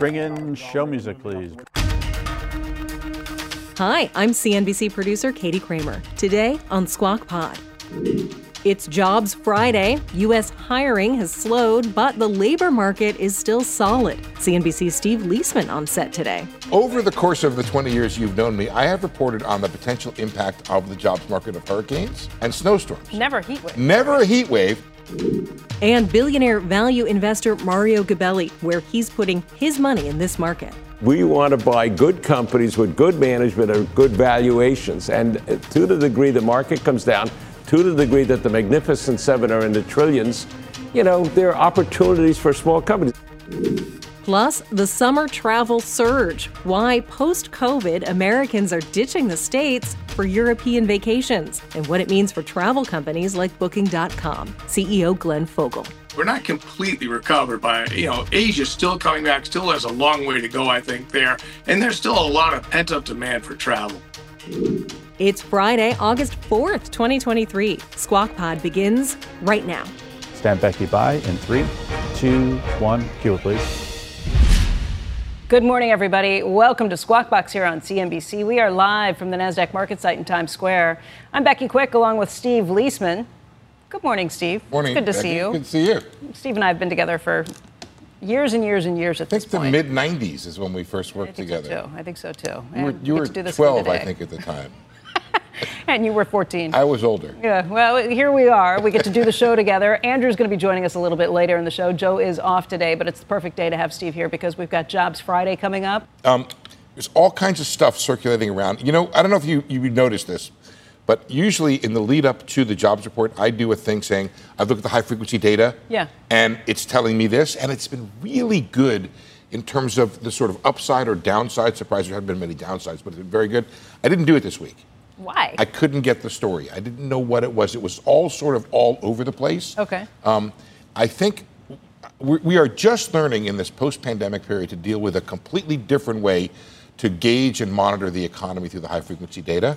Bring in show music, please. Hi, I'm CNBC producer Katie Kramer. Today on Squawk Pod. It's Jobs Friday. U.S. hiring has slowed, but the labor market is still solid. CNBC's Steve Liesman on set today. Over the course of the 20 years you've known me, I have reported on the potential impact of the jobs market of hurricanes and snowstorms. Never a heat wave. Never a heat wave. And billionaire value investor Mario Gabelli, where he's putting his money in this market. We want to buy good companies with good management and good valuations. And uh, to the degree the market comes down, to the degree that the Magnificent Seven are in the trillions, you know, there are opportunities for small companies. Plus, the summer travel surge. Why post COVID Americans are ditching the States for European vacations, and what it means for travel companies like Booking.com. CEO Glenn Fogel. We're not completely recovered by, you know, Asia's still coming back, still has a long way to go, I think, there. And there's still a lot of pent up demand for travel. It's Friday, August 4th, 2023. Squawk Pod begins right now. Stand Becky by in three, two, one. Cue please. Good morning, everybody. Welcome to Squawk Box here on CNBC. We are live from the NASDAQ market site in Times Square. I'm Becky Quick along with Steve Liesman. Good morning, Steve. Morning. It's good to Becky. see you. Good to see you. Steve and I have been together for years and years and years at I think this the point. mid 90s is when we first I worked think together. so too. I think so too. You were, you we were to do this 12, I think, at the time. And you were 14. I was older. Yeah, well, here we are. We get to do the show together. Andrew's going to be joining us a little bit later in the show. Joe is off today, but it's the perfect day to have Steve here because we've got Jobs Friday coming up. Um, there's all kinds of stuff circulating around. You know, I don't know if you, you noticed this, but usually in the lead up to the jobs report, I do a thing saying, I've looked at the high frequency data. Yeah. And it's telling me this, and it's been really good in terms of the sort of upside or downside surprise. There haven't been many downsides, but it's been very good. I didn't do it this week. Why? I couldn't get the story. I didn't know what it was. It was all sort of all over the place. Okay. Um, I think we we are just learning in this post pandemic period to deal with a completely different way to gauge and monitor the economy through the high frequency data.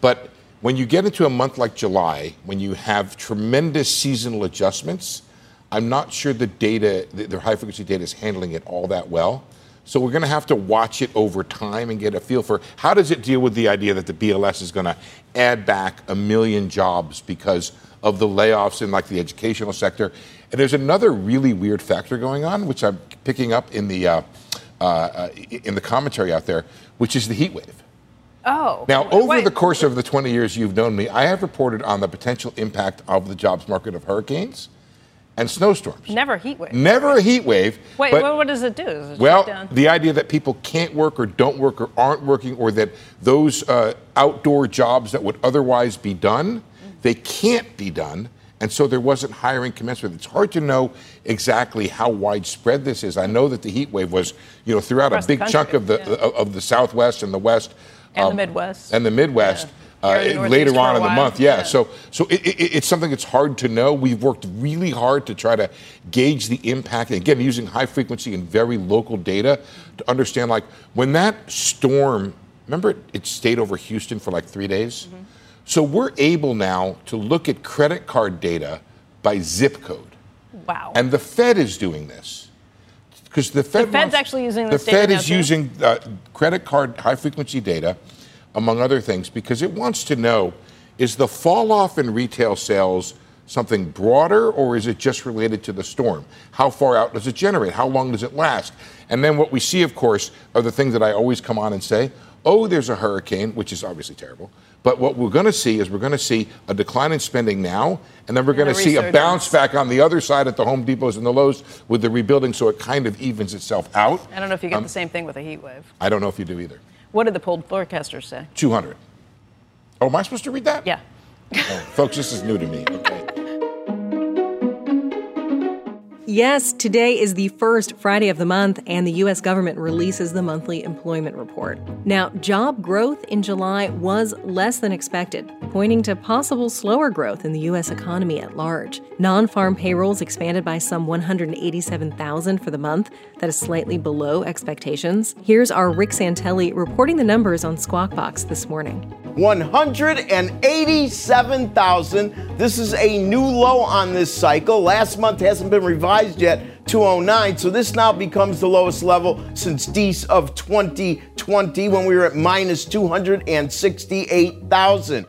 But when you get into a month like July, when you have tremendous seasonal adjustments, I'm not sure the data, the, the high frequency data is handling it all that well. So we're going to have to watch it over time and get a feel for how does it deal with the idea that the BLS is going to add back a million jobs because of the layoffs in like the educational sector. And there's another really weird factor going on, which I'm picking up in the uh, uh, in the commentary out there, which is the heat wave. oh. Now, over the course of the 20 years you've known me, I have reported on the potential impact of the jobs market of hurricanes and snowstorms. Never a heat wave. Never a heat wave. Wait, but- what, what does it do? Does it well, the idea that people can't work or don't work or aren't working, or that those uh, outdoor jobs that would otherwise be done, they can't be done, and so there wasn't hiring commensurate. It's hard to know exactly how widespread this is. I know that the heat wave was, you know, throughout Across a the big chunk of the yeah. of the Southwest and the West And the um, Midwest. and the Midwest. Yeah. Uh, in later on in the month, yeah. Yeah. So, so it, it, it's something that's hard to know. We've worked really hard to try to gauge the impact, again, using high frequency and very local data to understand, like, when that storm, remember it, it stayed over Houston for like three days? Mm-hmm. So we're able now to look at credit card data by zip code. wow. And the Fed is doing this. Because the Fed the Fed's wants- actually using the Fed is too? using uh, credit card high frequency data, among other things, because it wants to know is the fall off in retail sales something broader or is it just related to the storm? How far out does it generate? How long does it last? And then what we see, of course, are the things that I always come on and say oh, there's a hurricane, which is obviously terrible. But what we're going to see is we're going to see a decline in spending now, and then we're going to see a bounce back on the other side at the Home Depots and the Lowe's with the rebuilding, so it kind of evens itself out. I don't know if you get Um, the same thing with a heat wave. I don't know if you do either. What did the polled forecasters say? 200. Oh, am I supposed to read that? Yeah. Oh, folks, this is new to me. Okay. Yes, today is the first Friday of the month, and the U.S. government releases the monthly employment report. Now, job growth in July was less than expected, pointing to possible slower growth in the U.S. economy at large. Non farm payrolls expanded by some 187,000 for the month. That is slightly below expectations. Here's our Rick Santelli reporting the numbers on Squawk Box this morning. 187,000. This is a new low on this cycle. Last month hasn't been revised yet 209. So this now becomes the lowest level since Dece of 2020 when we were at minus 268,000.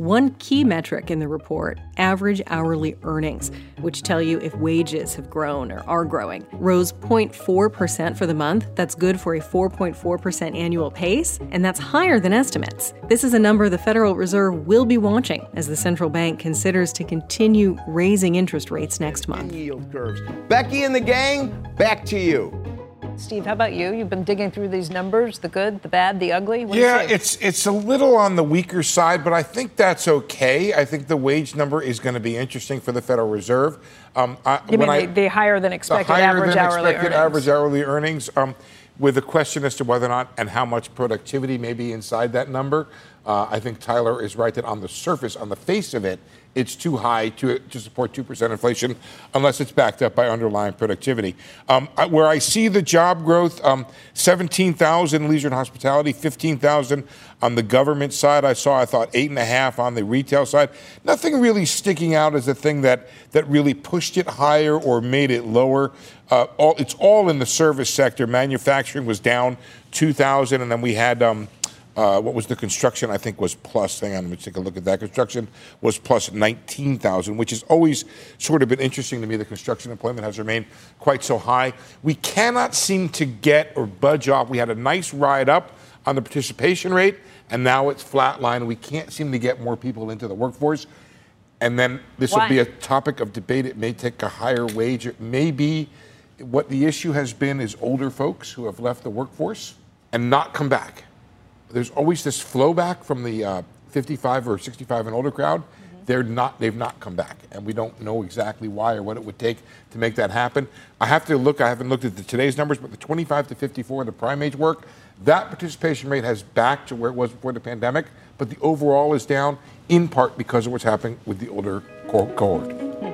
One key metric in the report, average hourly earnings, which tell you if wages have grown or are growing, rose 0.4% for the month. That's good for a 4.4% annual pace, and that's higher than estimates. This is a number the Federal Reserve will be watching as the central bank considers to continue raising interest rates next month. Yield curves. Becky and the gang, back to you. Steve, how about you? You've been digging through these numbers, the good, the bad, the ugly. What yeah, it's it's a little on the weaker side, but I think that's okay. I think the wage number is going to be interesting for the Federal Reserve. Um, I, you mean I, the, the, higher than expected higher average than hourly expected earnings? average hourly earnings, um, with a question as to whether or not and how much productivity may be inside that number. Uh, I think Tyler is right that on the surface, on the face of it, it's too high to, to support 2% inflation unless it's backed up by underlying productivity. Um, where I see the job growth, um, 17,000 leisure and hospitality, 15,000 on the government side. I saw, I thought, eight and a half on the retail side. Nothing really sticking out as a thing that, that really pushed it higher or made it lower. Uh, all, it's all in the service sector. Manufacturing was down 2,000, and then we had. Um, uh, what was the construction? I think was plus. Hang on, let me take a look at that. Construction was plus 19,000, which has always sort of been interesting to me. The construction employment has remained quite so high. We cannot seem to get or budge off. We had a nice ride up on the participation rate, and now it's flatline. We can't seem to get more people into the workforce. And then this will be a topic of debate. It may take a higher wage. It may be what the issue has been is older folks who have left the workforce and not come back there's always this flow back from the uh, 55 or 65 and older crowd. Mm-hmm. They're not, they've not come back, and we don't know exactly why or what it would take to make that happen. I have to look. I haven't looked at the, today's numbers, but the 25 to 54, the prime age work, that participation rate has back to where it was before the pandemic, but the overall is down in part because of what's happening with the older cohort.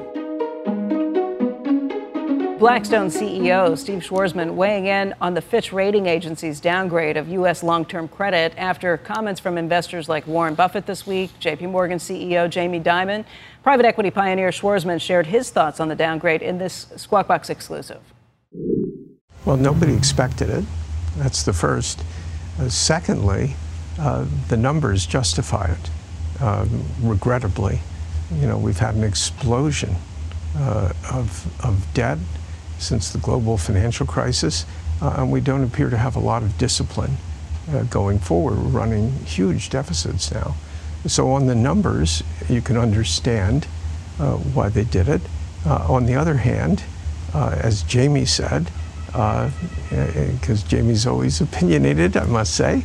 Blackstone CEO Steve Schwarzman weighing in on the Fitch rating agency's downgrade of U.S. long term credit after comments from investors like Warren Buffett this week, JP Morgan CEO Jamie Dimon. Private equity pioneer Schwarzman shared his thoughts on the downgrade in this Squawk Box exclusive. Well, nobody expected it. That's the first. Uh, secondly, uh, the numbers justify it. Uh, regrettably, you know, we've had an explosion uh, of, of debt since the global financial crisis, uh, and we don't appear to have a lot of discipline uh, going forward. We're running huge deficits now. So, on the numbers, you can understand uh, why they did it. Uh, on the other hand, uh, as Jamie said, because uh, Jamie's always opinionated, I must say,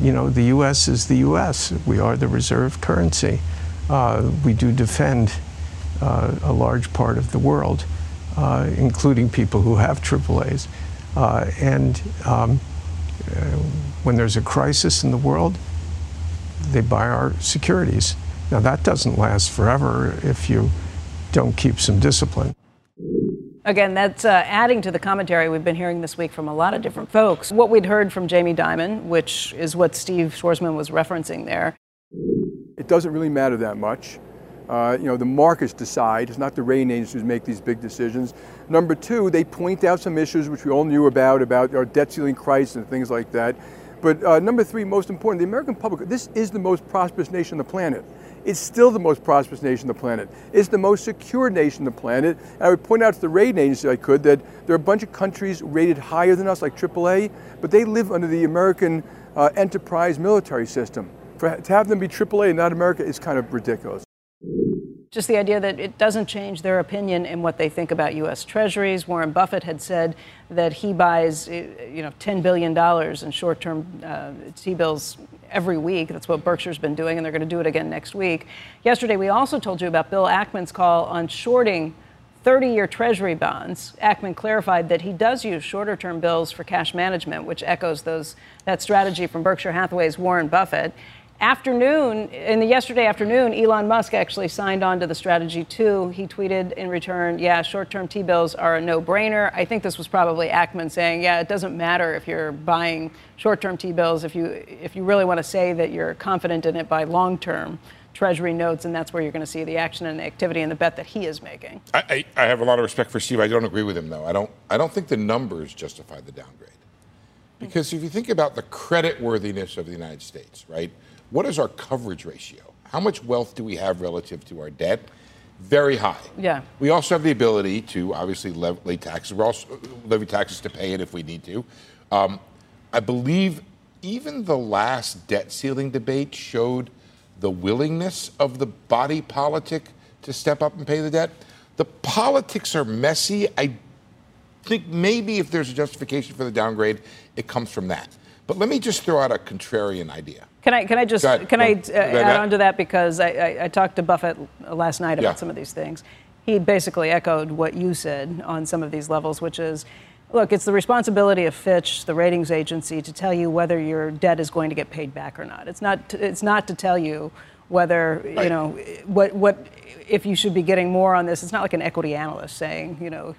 you know, the U.S. is the U.S. We are the reserve currency. we do defend a large part of the world including people who have AAAs. Uh, and um, uh, when there's a crisis in the world, they buy our securities. Now, that doesn't last forever if you don't keep some discipline. Again, that's uh, adding to the commentary we've been hearing this week from a lot of different folks. What we'd heard from Jamie Dimon, which is what Steve Schwarzman was referencing there. It doesn't really matter that much. Uh, you know, the markets decide. It's not the rating agencies who make these big decisions. Number two, they point out some issues which we all knew about, about our debt ceiling crisis and things like that. But uh, number three, most important, the American public, this is the most prosperous nation on the planet. It's still the most prosperous nation on the planet. It's the most secure nation on the planet. And I would point out to the rating agency I could that there are a bunch of countries rated higher than us, like AAA, but they live under the American uh, enterprise military system. For, to have them be AAA and not America is kind of ridiculous. Just the idea that it doesn't change their opinion in what they think about U.S. Treasuries. Warren Buffett had said that he buys, uh, you know, $10 billion in short-term uh, T-bills every week. That's what Berkshire's been doing, and they're going to do it again next week. Yesterday, we also told you about Bill Ackman's call on shorting 30 year Treasury bonds. Ackman clarified that he does use shorter term bills for cash management, which echoes those, that strategy from Berkshire Hathaway's Warren Buffett afternoon, in the yesterday afternoon, Elon Musk actually signed on to the strategy too. He tweeted in return, yeah, short-term T-bills are a no-brainer. I think this was probably Ackman saying, yeah, it doesn't matter if you're buying short-term T-bills if you if you really want to say that you're confident in it by long-term Treasury notes, and that's where you're going to see the action and the activity and the bet that he is making. I, I, I have a lot of respect for Steve. I don't agree with him though. I don't. I don't think the numbers justify the downgrade. Because if you think about the credit worthiness of the United States, right? What is our coverage ratio? How much wealth do we have relative to our debt? Very high. Yeah. We also have the ability to obviously levy taxes. We're also levy taxes to pay it if we need to. Um, I believe even the last debt ceiling debate showed the willingness of the body politic to step up and pay the debt. The politics are messy. I think maybe if there's a justification for the downgrade, it comes from that. But let me just throw out a contrarian idea. Can I can I just ahead. can I uh, add on to that because I, I, I talked to Buffett last night about Yeah. some of these things. He basically echoed what you said on some of these levels, which is, look, it's the responsibility of Fitch, the ratings agency, to tell you whether your debt is going to get paid back or not. It's not to, it's not to tell you whether you know what what if you should be getting more on this. It's not like an equity analyst saying, you know,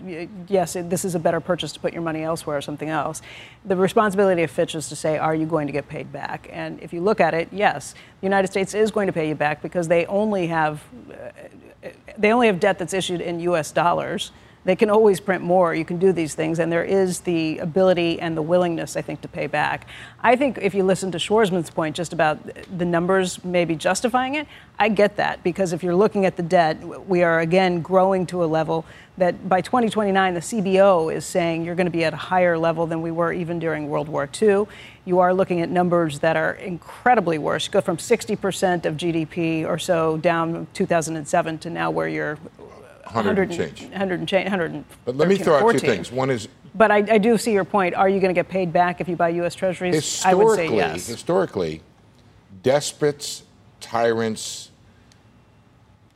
yes, it, this is a better purchase to put your money elsewhere or something else. The responsibility of Fitch is to say, are you going to get paid back? And if you look at it, yes, the United States is going to pay you back because they only have uh, they only have debt that's issued in U.S. dollars. They can always print more. You can do these things, and there is the ability and the willingness, I think, to pay back. I think if you listen to Schwarzman's point just about the numbers maybe justifying it, I get that because if you're looking at the debt, we are again growing to a level that by 2029, the CBO is saying you're going to be at a higher level than we were even during World War II. You are looking at numbers that are incredibly worse. You go from 60% of GDP or so down 2007 to now where you're 100 and change. 100 and change, 100. But let me throw out two things. One is But I, I do see your point. Are you going to get paid back if you buy U.S. Treasuries? I would say historically, yes. historically, despots, tyrants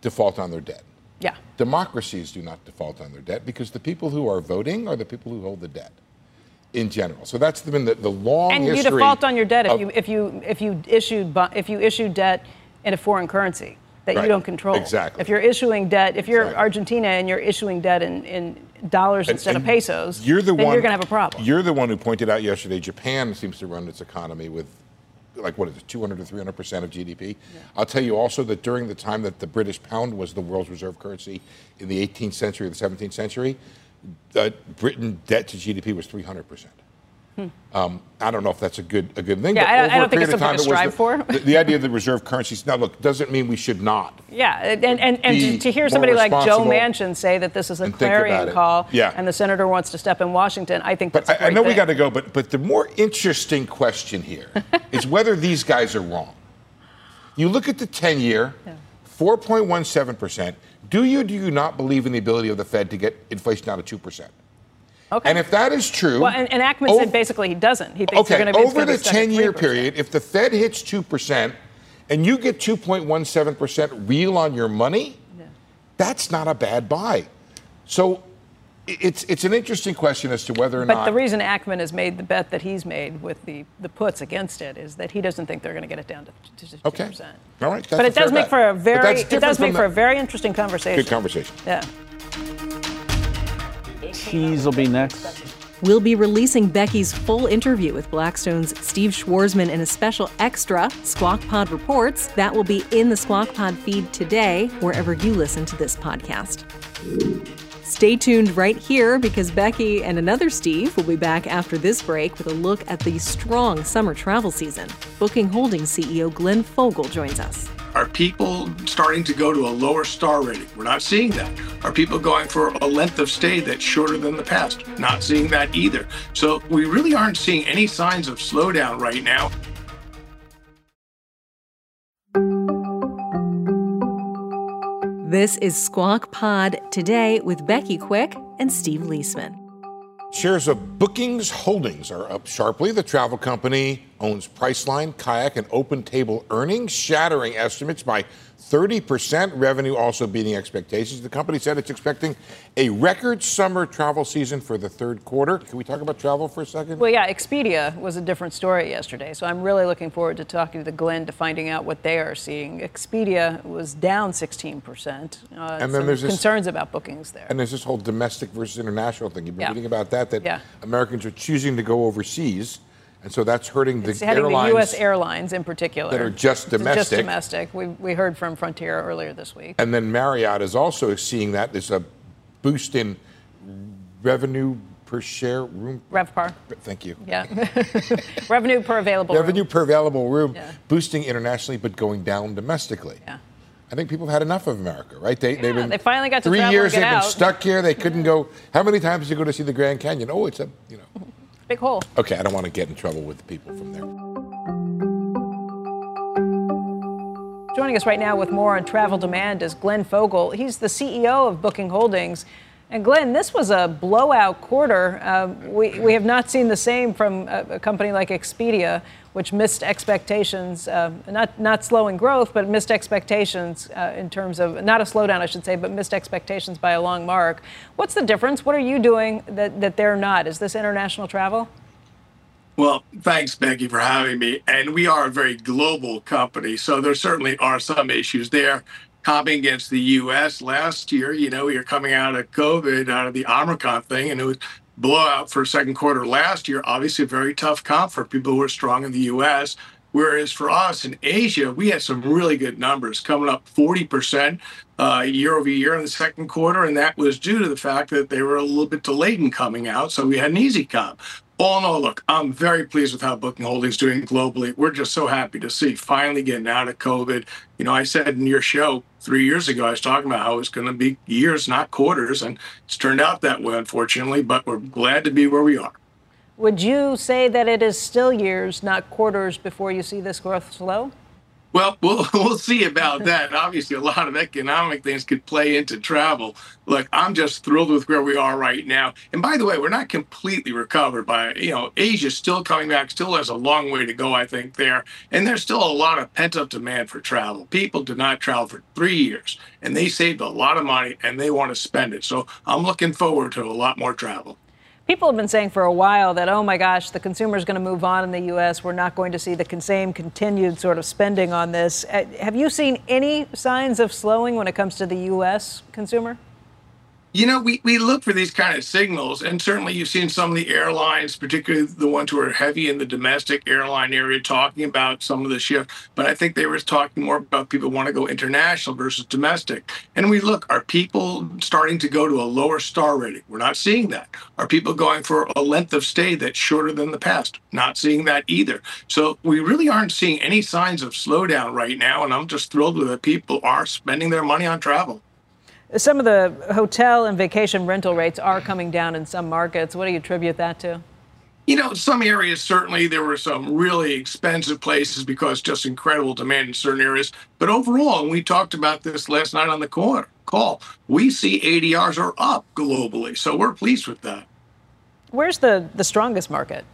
default on their debt. Yeah. Democracies do not default on their debt because the people who are voting are the people who hold the debt in general. So that's been the, the long And you default on your debt if you if you if you issued if you issued debt in a foreign currency that Right. you don't control. Exactly. If you're issuing debt, if you're Exactly. Argentina and you're issuing debt in, in dollars And- instead of pesos, You're the then one. you're going to have a problem. You're the one who pointed out yesterday. Japan seems to run its economy with, like, what is it, 200 to 300 percent of GDP. I'll tell you also that during the time that the British pound was the world's reserve currency in the 18th century or the 17th century, uh, Britain debt to GDP was 300 percent. Um, I don't know if that's a good a good thing. Hmm. Yeah, but I I don't think it's of time, something to strive the, for. The, the idea of the reserve currencies. Now, look, doesn't mean we should not. Yeah, and, and, and to, to hear somebody like Joe Manchin say that this is a and think about clarion call Yeah. and the senator wants to step in Washington, I think that's But I, I know we got to go, but but the more interesting question here is whether these guys are wrong. You look at the 10 year, 4.17%. Do you do you not believe in the ability of the Fed to get inflation down to 2%? Okay. And if that is true, well, and, and Ackman said basically he doesn't. He thinks okay, they're going to be it's over the 10 year period, if the Fed hits 2% and you get 2.17% real on your money, that's not a bad buy. So it's it's an interesting question as to whether or But not But the reason Ackman has made the bet that he's made with the, the puts against it is that he doesn't think they're going to get it down to, to Okay. 2%. All right, that's but it does make bet. for a very it does make for the- a very interesting conversation. good conversation. Yeah. Cheese will be next. We'll be releasing Becky's full interview with Blackstone's Steve Schwarzman in a special extra Squawk Pod Reports. That will be in the Squawk Pod feed today, wherever you listen to this podcast. Stay tuned right here because Becky and another Steve will be back after this break with a look at the strong summer travel season. Booking Holdings CEO Glenn Fogel joins us. Are people starting to go to a lower star rating? We're not seeing that. Are people going for a length of stay that's shorter than the past? Not seeing that either. So we really aren't seeing any signs of slowdown right now. This is Squawk Pod today with Becky Quick and Steve Liesman. Shares of Bookings Holdings are up sharply. The travel company owns Priceline, Kayak, and Open Table earnings, shattering estimates by 30%. Revenue also beating expectations. The company said it's expecting a record summer travel season for the third quarter. Can we talk about travel for a second? Well, yeah, Expedia was a different story yesterday, so I'm really looking forward to talking to Glenn to finding out what they are seeing. Expedia was down 16%. Uh, And then some there's this- concerns about bookings there. And there's this whole domestic versus international thing. You've been Yeah. reading about that, that Yeah. Americans are choosing to go overseas And so that's hurting the it's airlines. the U.S. airlines in particular. that are just domestic. Just domestic. We, we heard from Frontier earlier this week. And then Marriott is also seeing that. There's a boost in revenue per share room. RevPAR. Thank you. Yeah. Revenue per available Revenue room. per available room Yeah. boosting internationally, but going down domestically. Yeah. I think people have had enough of America, right? They, they've been they finally got to three travel years. and get they've out. been stuck here. They couldn't go. How many times did you go to see the Grand Canyon? Oh, it's a you know. Big hole. Okay, I don't want to get in trouble with the people from there. Joining us right now with more on travel demand is Glenn Fogel. He's the CEO of Booking Holdings. And Glenn, this was a blowout quarter. Uh, we, we have not seen the same from a, a company like Expedia, which missed expectations, uh, not, not slowing growth, but missed expectations uh, in terms of, not a slowdown, I should say, but missed expectations by a long mark. What's the difference? What are you doing that, that they're not? Is this international travel? Well, thanks, Becky, for having me. And we are a very global company, so there certainly are some issues there. Comping against the U.S. last year, you know, we were coming out of COVID, out of the Omicron thing, and it was blowout for second quarter last year. Obviously, a very tough comp for people who are strong in the U.S. Whereas for us in Asia, we had some really good numbers coming up 40% uh, year over year in the second quarter. And that was due to the fact that they were a little bit delayed in coming out. So we had an easy comp. All in all, look, I'm very pleased with how Booking Holdings doing globally. We're just so happy to see finally getting out of COVID. You know, I said in your show three years ago, I was talking about how it was going to be years, not quarters. And it's turned out that way, unfortunately, but we're glad to be where we are. Would you say that it is still years, not quarters, before you see this growth slow? Well, we'll we'll see about that. Obviously, a lot of economic things could play into travel. Look, I'm just thrilled with where we are right now. And by the way, we're not completely recovered. By you know, Asia's still coming back. Still has a long way to go, I think there. And there's still a lot of pent up demand for travel. People did not travel for three years, and they saved a lot of money, and they want to spend it. So I'm looking forward to a lot more travel. People have been saying for a while that, oh my gosh, the consumer is going to move on in the U.S. We're not going to see the same continued sort of spending on this. Uh, have you seen any signs of slowing when it comes to the U.S. consumer? You know, we, we look for these kind of signals, and certainly you've seen some of the airlines, particularly the ones who are heavy in the domestic airline area, talking about some of the shift. But I think they were talking more about people want to go international versus domestic. And we look, are people starting to go to a lower star rating? We're not seeing that. Are people going for a length of stay that's shorter than the past? Not seeing that either. So we really aren't seeing any signs of slowdown right now, and I'm just thrilled that people are spending their money on travel. Some of the hotel and vacation rental rates are coming down in some markets. What do you attribute that to? You know, some areas certainly there were some really expensive places because just incredible demand in certain areas. But overall, and we talked about this last night on the call, call we see ADRs are up globally. So we're pleased with that. Where's the, the strongest market?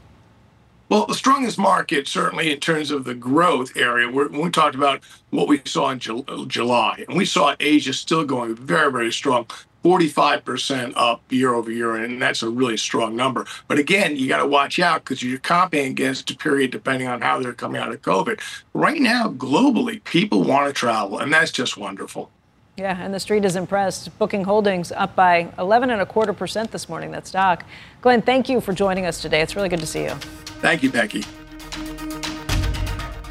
Well, the strongest market, certainly in terms of the growth area, we talked about what we saw in Ju- uh, July, and we saw Asia still going very, very strong. 45% up year over year, and that's a really strong number. But again, you got to watch out because you're comping against a period depending on how they're coming out of COVID. Right now, globally, people want to travel, and that's just wonderful. Yeah, and the street is impressed. Booking Holdings up by 11 and a quarter percent this morning. That stock. Glenn, thank you for joining us today. It's really good to see you. Thank you, Becky.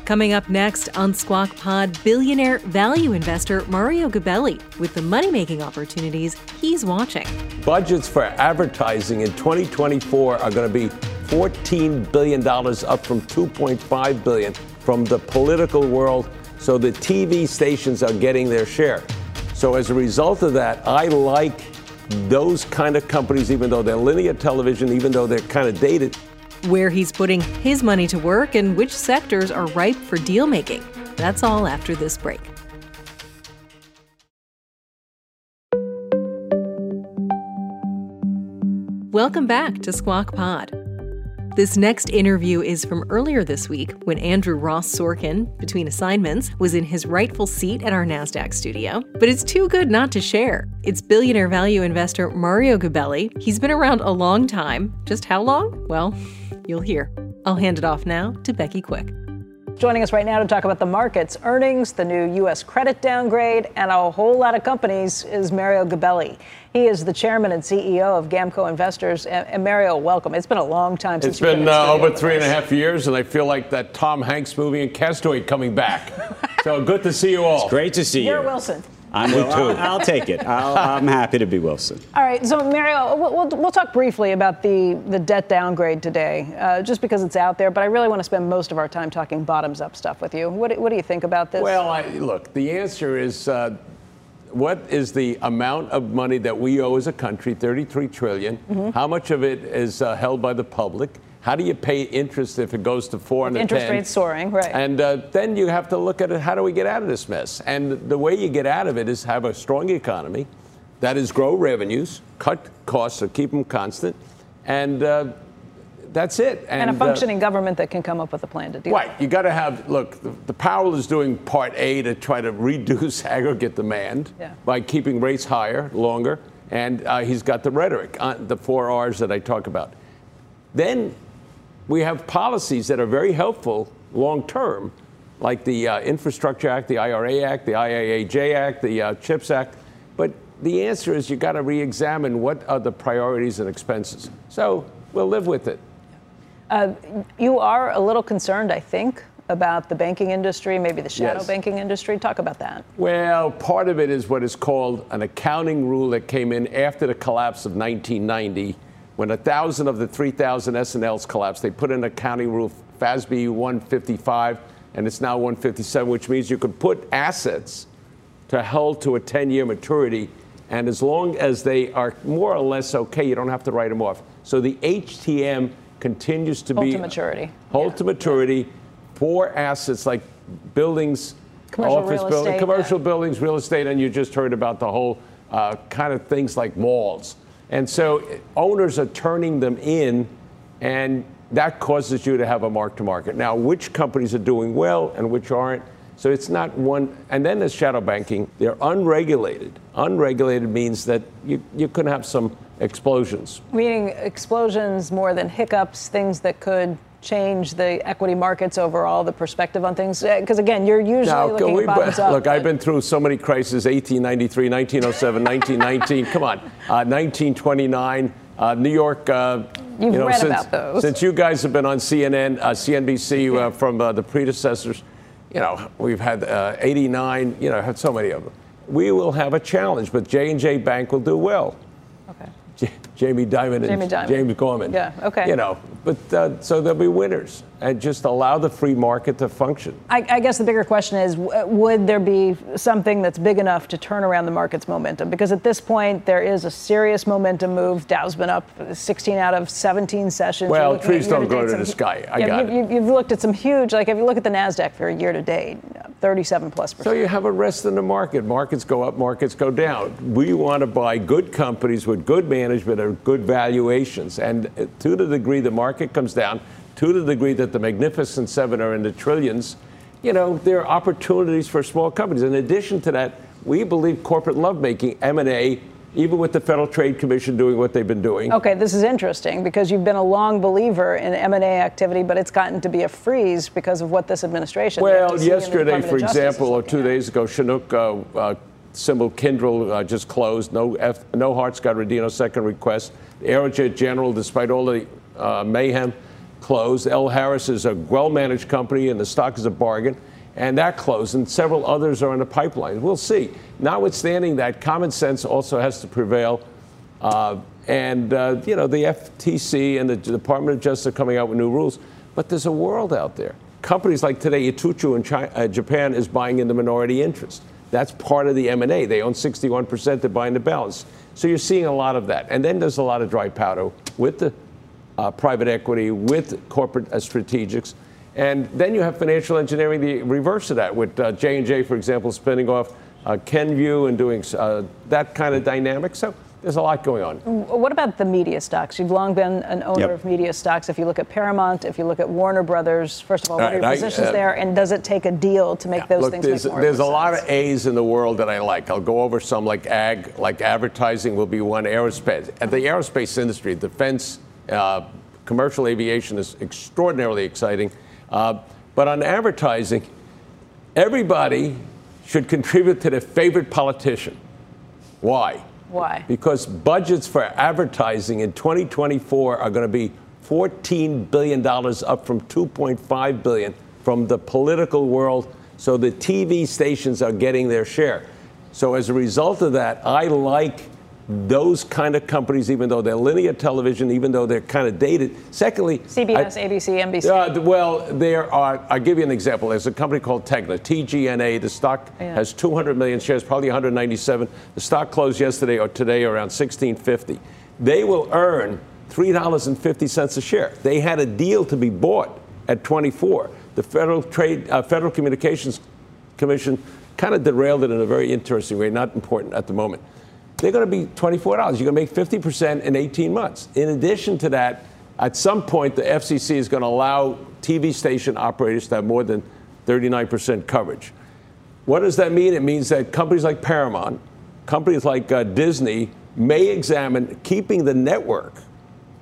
Coming up next on Squawk Pod, billionaire value investor Mario Gabelli with the money making opportunities he's watching. Budgets for advertising in 2024 are going to be $14 billion, up from 2.5 billion from the political world. So the TV stations are getting their share. So as a result of that, I like those kind of companies, even though they're linear television, even though they're kind of dated. Where he's putting his money to work and which sectors are ripe for deal making. That's all after this break. Welcome back to Squawk Pod. This next interview is from earlier this week when Andrew Ross Sorkin, between assignments, was in his rightful seat at our NASDAQ studio. But it's too good not to share. It's billionaire value investor Mario Gabelli. He's been around a long time. Just how long? Well, you'll hear. I'll hand it off now to Becky Quick. Joining us right now to talk about the markets, earnings, the new U.S. credit downgrade, and a whole lot of companies is Mario Gabelli. He is the chairman and CEO of Gamco Investors. And, Mario, welcome. It's been a long time since it's been uh, over three and a half years, and I feel like that Tom Hanks movie in Castaway coming back. so good to see you all. It's great to see You're you. You're Wilson. I'm well, too. I'll, I'll, take it. i am happy to be Wilson. All right. So, Mario, we'll, we'll talk briefly about the, the debt downgrade today, uh, just because it's out there. But I really want to spend most of our time talking bottoms up stuff with you. What, what do you think about this? Well, I, look, the answer is uh, what is the amount of money that we owe as a country, 33 trillion? Mm-hmm. How much of it is uh, held by the public? How do you pay interest if it goes to four and interest rates soaring, right? And uh, then you have to look at it. How do we get out of this mess? And the way you get out of it is have a strong economy, that is grow revenues, cut costs, or keep them constant, and uh, that's it. And, and a uh, functioning uh, government that can come up with a plan to do right. You got to have look. The, the, Powell is doing part A to try to reduce aggregate demand yeah. by keeping rates higher longer, and uh, he's got the rhetoric, uh, the four R's that I talk about. Then we have policies that are very helpful long term, like the uh, Infrastructure Act, the IRA Act, the IIJA Act, the uh, CHIPS Act. But the answer is you got to re examine what are the priorities and expenses. So we'll live with it. Uh, you are a little concerned, I think, about the banking industry, maybe the shadow yes. banking industry. Talk about that. Well, part of it is what is called an accounting rule that came in after the collapse of 1990 when a thousand of the 3,000 S&Ls collapsed, they put in a county rule, FASB 155, and it's now 157, which means you could put assets to held to a 10-year maturity, and as long as they are more or less okay, you don't have to write them off. So the HTM continues to hold be Hold to maturity. Hold yeah. to maturity for assets like buildings, commercial office buildings, commercial yeah. buildings, real estate, and you just heard about the whole uh, kind of things like malls. And so owners are turning them in, and that causes you to have a mark to market. Now, which companies are doing well and which aren't? So it's not one. And then there's shadow banking. They're unregulated. Unregulated means that you, you could have some explosions. Meaning explosions more than hiccups, things that could change the equity markets overall, the perspective on things? Because uh, again, you're usually now, looking we, bottoms up. Look. I've been through so many crises: 1893, 1907, 1919. Come on, uh, 1929. Uh, New York. Uh, You've you know, read since, about those. Since you guys have been on CNN, uh, CNBC uh, from the predecessors, you know, we've had 89. You know, had so many of them. We will have a challenge, but J and J Bank will do well. Jamie Dimon and Jamie Dimon. James Gorman. Yeah, okay. You know, but uh, so there'll be winners and just allow the free market to function. I, I, guess the bigger question is would there be something that's big enough to turn around the market's momentum? Because at this point, there is a serious momentum move. Dow's been up 16 out of 17 sessions. Well, trees don't grow to the sky. I yeah, got you, it. You've looked at some huge, like if you look at the NASDAQ for a year to date, 37 plus percent. So you have a rest in the market. Markets go up, markets go down. We want to buy good companies with good management or good valuations. And to the degree the market comes down, to the degree that the magnificent seven are in the trillions, you know, there are opportunities for small companies. In addition to that, we believe corporate lovemaking, M&A, even with the Federal Trade Commission doing what they've been doing. Okay, this is interesting because you've been a long believer in M&A activity, but it's gotten to be a freeze because of what this administration. Well, yesterday, for example, or two at. days ago, Chinook uh, uh, symbol Kyndryl uh, just closed. No, F, no Hart-Scott-Rodino second request. Aerojet General, despite all the uh, mayhem, closed. L. Harris is a well-managed company, and the stock is a bargain. And that closed, and several others are in the pipeline. We'll see. Notwithstanding that, common sense also has to prevail. Uh, and, uh, you know, the FTC and the Department of Justice are coming out with new rules. But there's a world out there. Companies like today, Itochu in China, uh, Japan is buying in the minority interest. That's part of the M&A. They own 61%. They're buying the balance. So you're seeing a lot of that. And then there's a lot of dry powder with the uh, private equity, with corporate uh, strategics. And then you have financial engineering, the reverse of that, with uh, J&J, for example, spinning off uh, Kenvue and doing uh, that kind of dynamic. So there's a lot going on. What about the media stocks? You've long been an owner yep. of media stocks. If you look at Paramount, if you look at Warner Brothers, first of all, what are your positions uh, there? And does it take a deal to make yeah, those look, things there's, There's a lot of A's in the world that I like. I'll go over some like ag, like advertising will be one. Aerospace. At the aerospace industry, defense, uh, commercial aviation is extraordinarily exciting. Uh, But on advertising, everybody should contribute to their favorite politician. Why? Why? Because budgets for advertising in 2024 are going to be 14 billion dollars up from 2.5 billion from the political world. So the TV stations are getting their share. So as a result of that, I like those kind of companies, even though they're linear television, even though they're kind of dated. Secondly, CBS, I- ABC, NBC. uh, well, there are. I'll give you an example. There's a company called Tegna, TGNA. The stock Yeah. has 200 million shares, probably 197. The stock closed yesterday or today around 1650. They will earn three dollars and fifty cents a share. They had a deal to be bought at 24. The Federal Trade, uh, Federal Communications Commission, kind of derailed it in a very interesting way. Not important at the moment. They're going to be $24. You're going to make 50% in 18 months. In addition to that, at some point, the FCC is going to allow TV station operators to have more than 39% coverage. What does that mean? It means that companies like Paramount, companies like uh, Disney may examine keeping the network,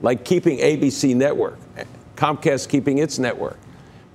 like keeping ABC network, Comcast keeping its network.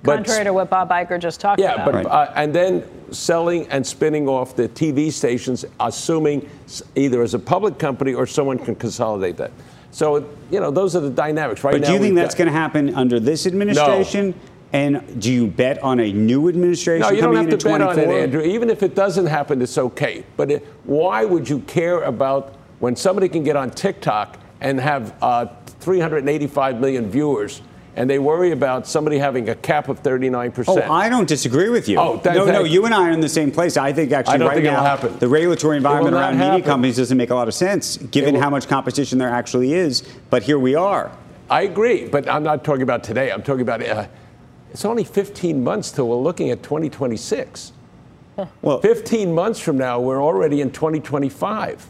But Contrary to what Bob Iger just talked yeah, about. Yeah, but uh, and then selling and spinning off the TV stations, assuming either as a public company or someone can consolidate that. So you know those are the dynamics right But now. do you think we've that's got- going to happen under this administration? No. And do you bet on a new administration No, you don't coming have to in bet on it, Andrew. Even if it doesn't happen, it's okay. But it, why would you care about when somebody can get on TikTok and have uh, 385 million viewers, and they worry about somebody having a cap of 39%. Oh? I don't disagree with you. Oh, no, no, you and I are in the same place. I think actually I right think now happen. the regulatory environment around media companies doesn't make a lot of sense, given how much competition there actually is. But here we are. I agree, but I'm not talking about today. I'm talking about uh, it's only 15 months till we're looking at 2026. Well, 15 months from now, we're already in 2025.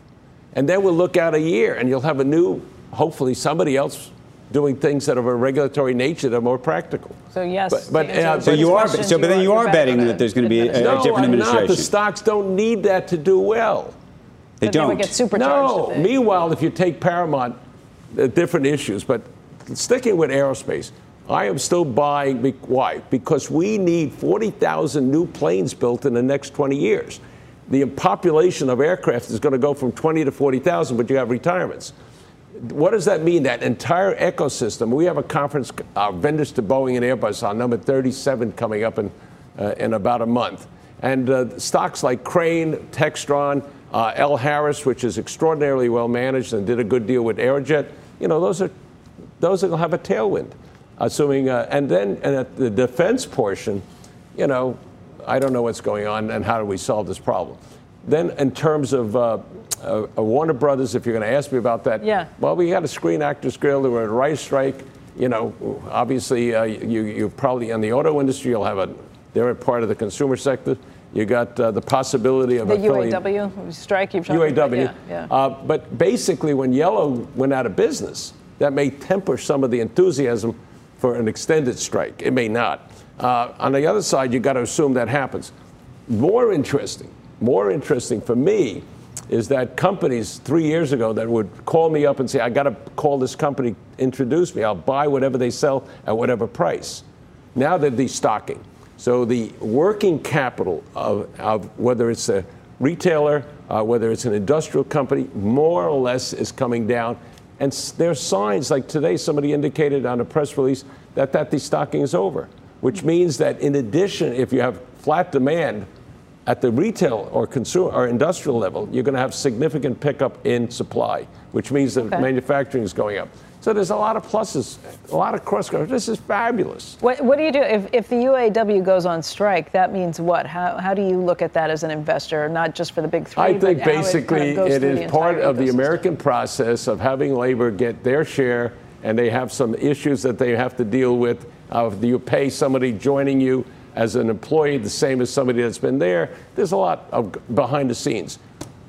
And then we'll look out a year and you'll have a new, hopefully, somebody else doing things that are of a regulatory nature that are more practical. So yes. But- but, uh, Ben's So you are, so but then you you're betting that there's going to be a, a no, different I'm not. administration. The stocks don't need that to do well. they But don't. would get supercharged. No. Meanwhile, if you take Paramount, uh, different issues, but sticking with aerospace, I am still buying. Why? Because we need 40,000 new planes built in the next 20 years. The population of aircraft is going to go from 20 to 40,000, but you have retirements. What does that mean? That entire ecosystem. We have a conference, uh, vendors to Boeing and Airbus on number 37 coming up in, uh, in about a month. And uh, stocks like Crane, Textron, uh, L. Harris, which is extraordinarily well managed and did a good deal with Aerojet, you know, those are those will have a tailwind, assuming. Uh, and then and at the defense portion, you know, I don't know what's going on and how do we solve this problem. Then, in terms of uh, uh, Warner Brothers, if you're going to ask me about that, Yeah. Well, we had a Screen Actors Guild. There were a writer's strike. You know, obviously, uh, you you probably in the auto industry, you'll have a. They're a part of the consumer sector. You got uh, the possibility of The UAW strike you're talking about. UAW. Yeah, yeah. Uh, but basically, when Yellow went out of business, that may temper some of the enthusiasm for an extended strike. It may not. Uh, on the other side, you've got to assume that happens. More interesting, more interesting for me is that companies three years ago that would call me up and say, I got to call this company, introduce me, I'll buy whatever they sell at whatever price. Now they're destocking. So the working capital of, of whether it's a retailer, uh, whether it's an industrial company, more or less is coming down. And there are signs, like today, somebody indicated on a press release that that destocking is over, which means that in addition, if you have flat demand at the retail or consumer or industrial level, you're going to have significant pickup in supply, which means that Okay. manufacturing is going up. So there's a lot of pluses, a lot of cross. This is fabulous. What, what do you do if, if the UAW goes on strike? That means what? How, how do you look at that as an investor, not just for the big three? I think how it kind of basically it is part of the? American process of having labor get their share, and they have some issues that they have to deal with. Uh, you pay somebody joining you as an employee the same as somebody that's been there, there's a lot of behind the scenes.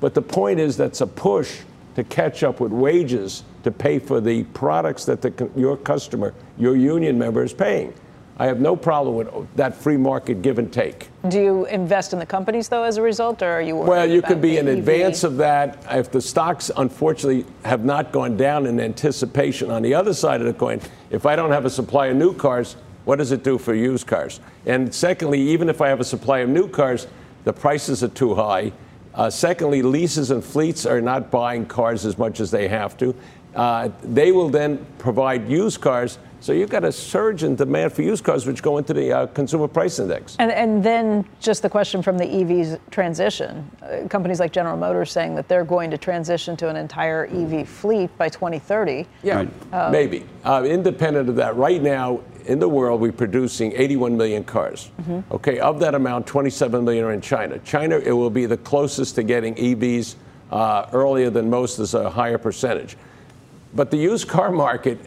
But the point is that's a push to catch up with wages to pay for the products that the, your customer, your union member is paying. I have no problem with that free market give and take. Do you invest in the companies though as a result, or are you? Well, you could be in advance of that. If the stocks, unfortunately, have not gone down in anticipation, on the other side of the coin, if I don't have a supply of new cars, What does it do for used cars? And secondly, even if I have a supply of new cars, the prices are too high. Uh, secondly, leases and fleets are not buying cars as much as they have to. Uh, they will then provide used cars. So you've got a surge in demand for used cars, which go into the uh, consumer price index. And, and then just the question from the EVs transition. Uh, companies like General Motors saying that they're going to transition to an entire EV fleet by 2030. Yeah, right. maybe. Uh, independent of that, right now in the world, we're producing 81 million cars. Mm-hmm. Okay, of that amount, 27 million are in China. China, it will be the closest to getting EVs uh, earlier than most, is a higher percentage. But the used car market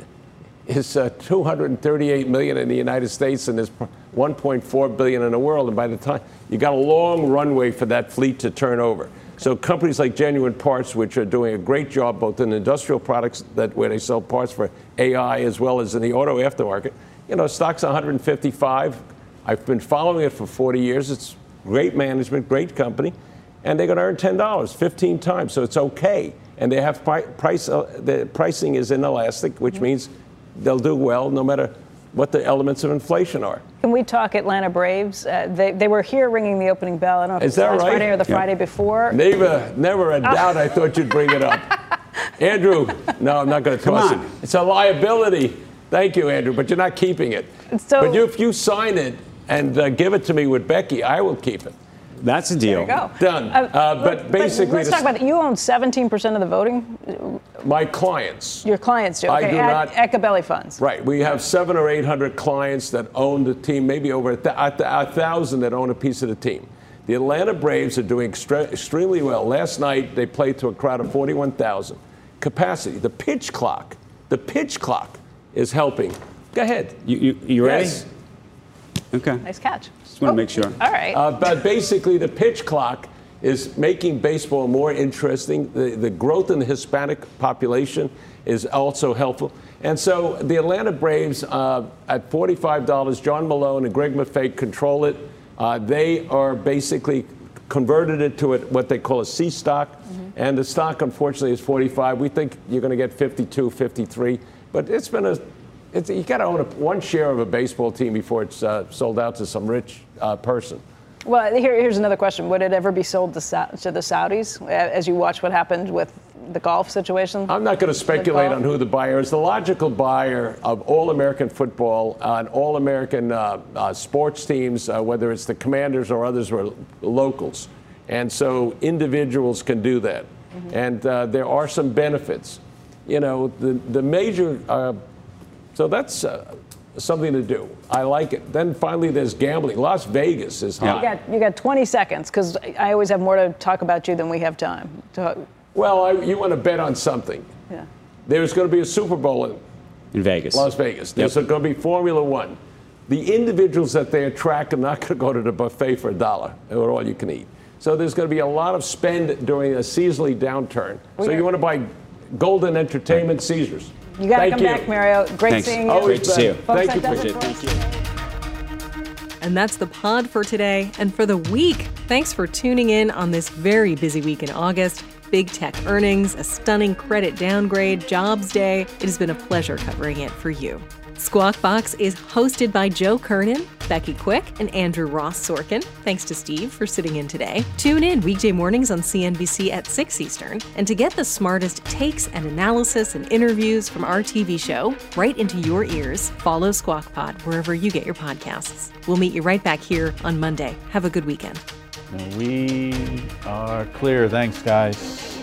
is uh, 238 million in the United States and there's 1.4 billion in the world. And by the time you got a long runway for that fleet to turn over. So companies like Genuine Parts, which are doing a great job both in industrial products that where they sell parts for AI as well as in the auto aftermarket, you know, stock's 155. I've been following it for 40 years. It's great management, great company, and they're going to earn $10, 15 times, so it's okay. And they have price, uh, the pricing is inelastic, which mm-hmm. means they'll do well no matter what the elements of inflation are. Can we talk Atlanta Braves? Uh, they, they were here ringing the opening bell. I don't know if Is that last right? Friday or the Friday before. Never, never a doubt I thought you'd bring it up. Andrew, no, I'm not going to toss it. It's a liability. Thank you, Andrew, but you're not keeping it. So, but you, if you sign it and uh, give it to me with Becky, I will keep it. That's a deal. There you go. Done. Uh, uh, but basically, let's talk about it. You own 17% of the voting. My clients. Your clients do. Okay. I do at not. Gabelli funds. Right. We have seven or eight hundred clients that own the team. Maybe over a, th- a thousand that own a piece of the team. The Atlanta Braves are doing extre- extremely well. Last night they played to a crowd of 41,000. Capacity. The pitch clock. The pitch clock is helping. Go ahead. You, you, you ready? Yes. Okay. Nice catch. Just want to oh, make sure. All right. Uh, but basically, the pitch clock is making baseball more interesting. The, the growth in the Hispanic population is also helpful. And so the Atlanta Braves uh, at $45, John Malone and Greg Maffei control it. Uh, they are basically converted it to a, what they call a C stock. Mm-hmm. And the stock, unfortunately, is 45. We think you're going to get 52, 53. But it's been a it's, you got to own a, one share of a baseball team before it's uh, sold out to some rich uh, person. Well, here, here's another question: Would it ever be sold to, to, the Saudis? As you watch what happened with the golf situation. I'm not going to speculate on who the buyer is. The logical buyer of all American football uh, and all American uh, uh, sports teams, uh, whether it's the Commanders or others, were locals, and so individuals can do that. Mm-hmm. And there are some benefits. You know, the the major so that's uh, something to do. I like it. Then finally, there's gambling. Las Vegas is hot. You got, you got 20 seconds because I always have more to talk about you than we have time. To... Well, I, you want to bet on something. Yeah. There's going to be a Super Bowl in, in Vegas. Las Vegas. There's yep. going to be Formula One. The individuals that they attract are not going to go to the buffet for a dollar or all you can eat. So there's going to be a lot of spend during a seasonally downturn. so you want to buy Golden Entertainment Caesars. You got to come you. back, Mario. Great Thanks. seeing you. Always Great to see you. Folks, Thank you. Appreciate it. Thank you. And that's the pod for today and for the week. Thanks for tuning in on this very busy week in August. Big tech earnings, a stunning credit downgrade, jobs day. It has been a pleasure covering it for you. Squawk Box is hosted by Joe Kernan, Becky Quick, and Andrew Ross Sorkin. Thanks to Steve for sitting in today. Tune in weekday mornings on CNBC at 6 Eastern. And to get the smartest takes and analysis and interviews from our TV show right into your ears, follow Squawk Pod wherever you get your podcasts. We'll meet you right back here on Monday. Have a good weekend. We are clear. Thanks, guys.